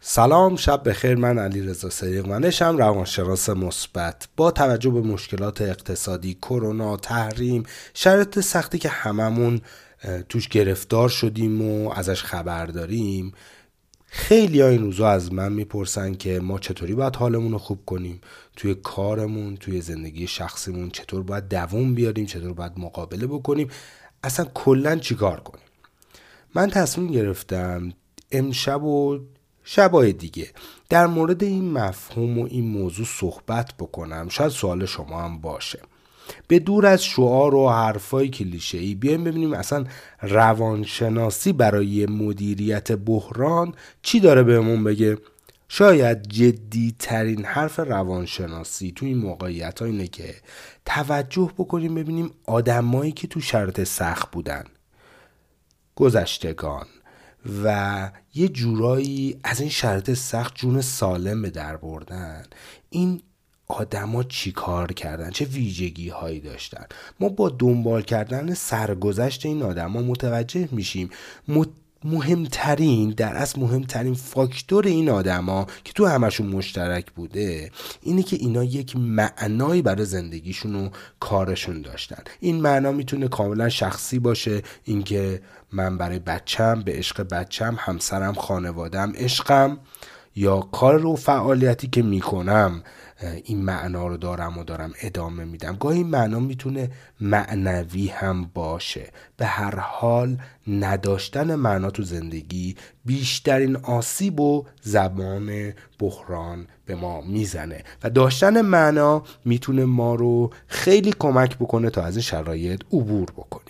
سلام شب بخیر. من علی رضا منشم روانشناس مثبت. با توجه به مشکلات اقتصادی کرونا تحریم شرط سختی که هممون توش گرفتار شدیم و ازش خبر داریم خیلی ها این روزا از من می‌پرسن که ما چطوری باید حالمون رو خوب کنیم؟ توی کارمون توی زندگی شخصیمون چطور باید دووم بیاریم؟ چطور باید مقابله بکنیم؟ اصلا کلا چیکار کنیم؟ من تصمیم گرفتم امشب و شبای دیگه. در مورد این مفهوم و این موضوع صحبت بکنم. شاید سوال شما هم باشه. به دور از شعار و حرفای کلیشه ای بیایم ببینیم اصلا روانشناسی برای مدیریت بحران چی داره بهمون بگه؟ شاید جدی ترین حرف روانشناسی تو این موقعیت اینه که توجه بکنیم ببینیم آدمایی که تو شرط سخت بودن. گذشتگان و یه جورایی از این شرط سخت جون سالم به در بردن. این آدما چی کار کردن؟ چه ویژگی هایی داشتن؟ ما با دنبال کردن سرگذشت این آدما متوجه میشیم. مهمترین در اصل مهمترین فاکتور این آدما که تو همشون مشترک بوده اینه که اینا یک معنایی برای زندگیشون و کارشون داشتن. این معنا می‌تونه کاملا شخصی باشه اینکه من برای بچم به عشق بچم همسرم خانوادم عشقم. یا کار و فعالیتی که می‌کنم این معنا رو دارم و دارم ادامه میدم. گاهی این معنا می‌تونه معنوی هم باشه. به هر حال نداشتن معنا تو زندگی بیشترین آسیب و زبان بحران به ما می‌زنه. و داشتن معنا می‌تونه ما رو خیلی کمک بکنه تا از این شرایط عبور بکنیم